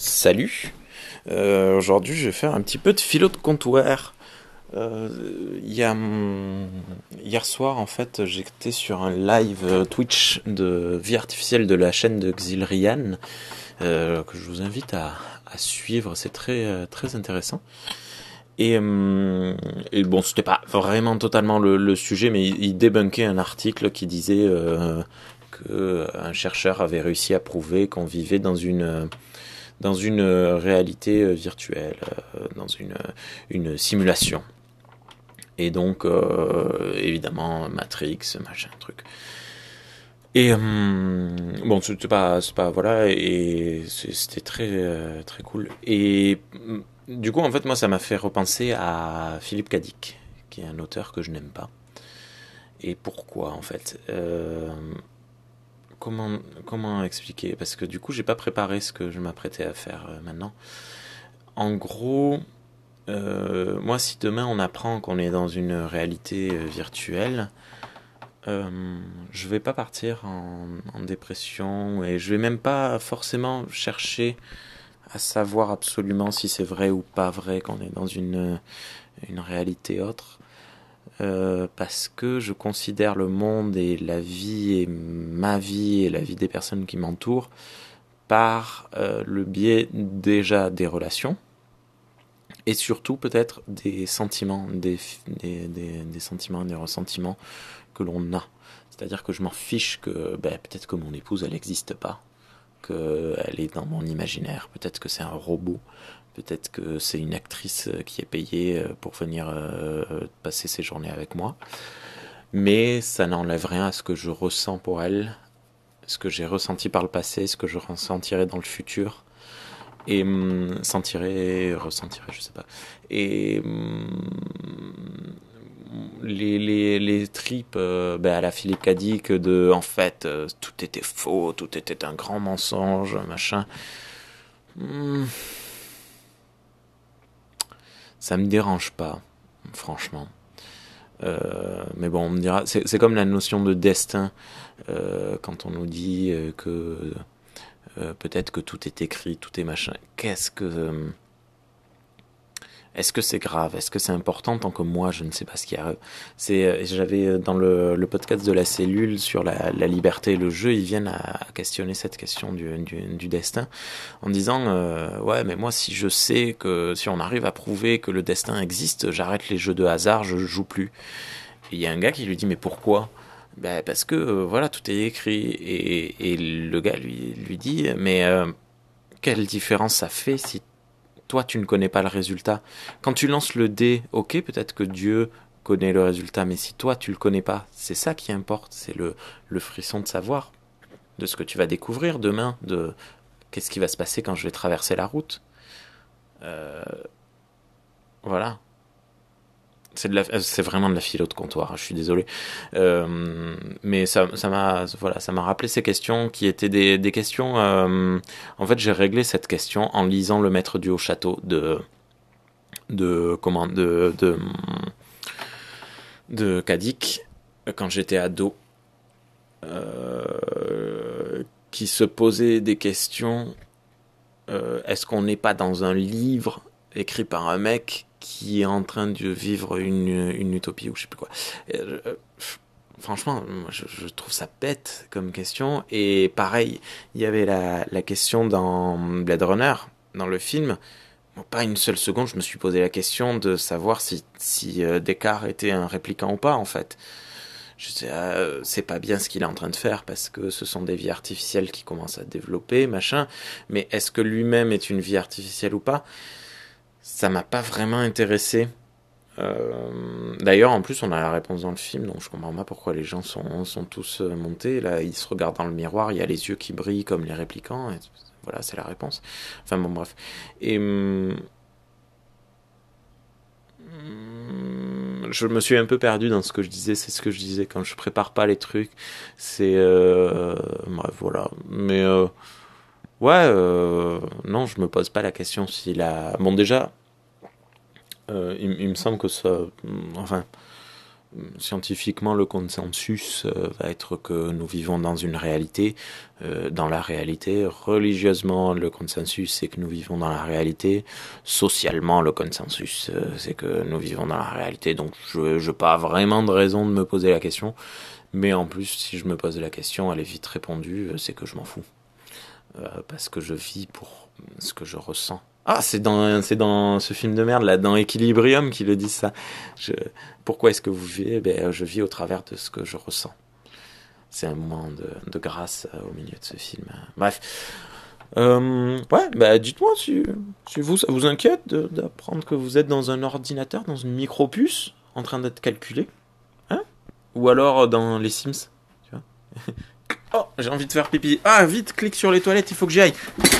Salut Euh, Aujourd'hui je vais faire un petit peu de philo de comptoir. Euh, hier soir en fait j'étais sur un live Twitch de vie artificielle de la chaîne de Xilrian euh, que je vous invite à, suivre, c'est très, très intéressant. Et, et bon, c'était pas vraiment totalement le, sujet, mais il, il débunkait un article qui disait euh, que un chercheur avait réussi à prouver qu'on vivait dans une dans une réalité euh, virtuelle, euh, dans une simulation. Et donc, euh, évidemment, Matrix, machin, truc. Et bon, c'était pas, c'est pas, voilà, et c'est- c'était très, euh, très cool. Et hum, du coup, en fait, moi, ça m'a fait repenser à Philippe Cadic, qui est un auteur que je n'aime pas. Et pourquoi, en fait? Euh, Comment, comment expliquer? Parce que du coup, j'ai pas préparé ce que je m'apprêtais à faire euh, maintenant. En gros, euh, moi, si demain on apprend qu'on est dans une réalité euh, virtuelle, je vais pas partir en, en dépression et je vais même pas forcément chercher à savoir absolument si c'est vrai ou pas vrai qu'on est dans une, une réalité autre. Euh, parce que je considère le monde et la vie et ma vie et la vie des personnes qui m'entourent par euh, le biais déjà des relations et surtout peut-être des sentiments, des, sentiments, des ressentiments que l'on a. C'est-à-dire que je m'en fiche que ben, peut-être que mon épouse elle n'existe pas, qu'elle est dans mon imaginaire, peut-être que c'est un robot, peut-être que c'est une actrice euh, qui est payée euh, pour venir euh, passer ses journées avec moi. Mais ça n'enlève rien à ce que je ressens pour elle, ce que j'ai ressenti par le passé, ce que je ressentirai dans le futur et hum, sentirai, ressentirai, je sais pas. Et hum, les, tripes ben, à la Philippe Cadic de en fait tout était faux, tout était un grand mensonge, machin. Hum, ça me dérange pas, franchement. Euh, mais bon, on me dira, c'est comme la notion de destin euh, quand on nous dit euh, que peut-être que tout est écrit, tout est machin. Qu'est-ce que est-ce que c'est grave? Est-ce que c'est important tant que moi je ne sais pas ce qui arrive C'est euh, j'avais euh, dans le, podcast de la cellule sur la, liberté et le jeu, ils viennent à, questionner cette question du, destin en disant euh, ouais mais moi si je sais que si on arrive à prouver que le destin existe, j'arrête les jeux de hasard, je joue plus. Il y a un gars qui lui dit mais pourquoi? Ben parce que voilà tout est écrit. Et, le gars lui dit mais quelle différence ça fait si toi tu ne connais pas le résultat. Quand tu lances le dé ok peut-être que Dieu connaît le résultat mais si toi tu le connais pas c'est ça qui importe c'est le le frisson de savoir de ce que tu vas découvrir demain de qu'est-ce qui va se passer quand je vais traverser la route. Euh, voilà euh, c'est vraiment de la philo de comptoir. Je suis désolé, Euh, mais ça, m'a, voilà, ça m'a rappelé ces questions qui étaient des, questions. euh, en fait, j'ai réglé cette question en lisant Le Maître du Haut Château de, de comment, de, de, de Cadic quand j'étais ado, euh, qui se posait des questions. est-ce qu'on n'est pas dans un livre écrit par un mec qui est en train de vivre une, une utopie ou je sais plus quoi. Euh, franchement, moi, je, trouve ça bête comme question. Et pareil, il y avait la, la question dans Blade Runner, dans le film. Pas une seule seconde, je me suis posé la question de savoir si, si euh, Descartes était un répliquant ou pas, en fait. Je sais, euh, c'est pas bien ce qu'il est en train de faire parce que ce sont des vies artificielles qui commencent à développer, machin. Mais est-ce que lui-même est une vie artificielle ou pas? Ça m'a pas vraiment intéressé. Euh, D'ailleurs, en plus, on a la réponse dans le film, donc je comprends pas pourquoi les gens sont, sont tous euh, montés. Là, ils se regardent dans le miroir, il y a les yeux qui brillent comme les répliquants. Et voilà, c'est la réponse. Enfin bon, bref. Et hum, hum, je me suis un peu perdu dans ce que je disais. C'est ce que je disais quand je prépare pas les trucs. C'est euh, bref, voilà. Mais ouais, non, je me pose pas la question si la. Bon, déjà. Euh, il, me semble que ça. Enfin. scientifiquement, le consensus euh, va être que nous vivons dans une réalité, euh, dans la réalité. Religieusement, le consensus, c'est que nous vivons dans la réalité. Socialement, le consensus, c'est que nous vivons dans la réalité. Donc, je n'ai pas vraiment de raison de me poser la question. Mais en plus, si je me pose la question, elle est vite répondue, c'est que je m'en fous. parce que je vis pour ce que je ressens. Ah, c'est dans, c'est dans ce film de merde, là, dans Equilibrium, qui le dit ça. Pourquoi est-ce que vous vivez? Ben, Je vis au travers de ce que je ressens. C'est un moment de, grâce euh, au milieu de ce film. Bref. Euh, ouais, bah dites-moi si, si, vous, ça vous inquiète d'apprendre que vous êtes dans un ordinateur, dans une micro-puce, en train d'être calculé. Hein? Ou alors dans les Sims. Tu vois? Oh, j'ai envie de faire pipi. Ah, vite, clique sur les toilettes, il faut que j'y aille.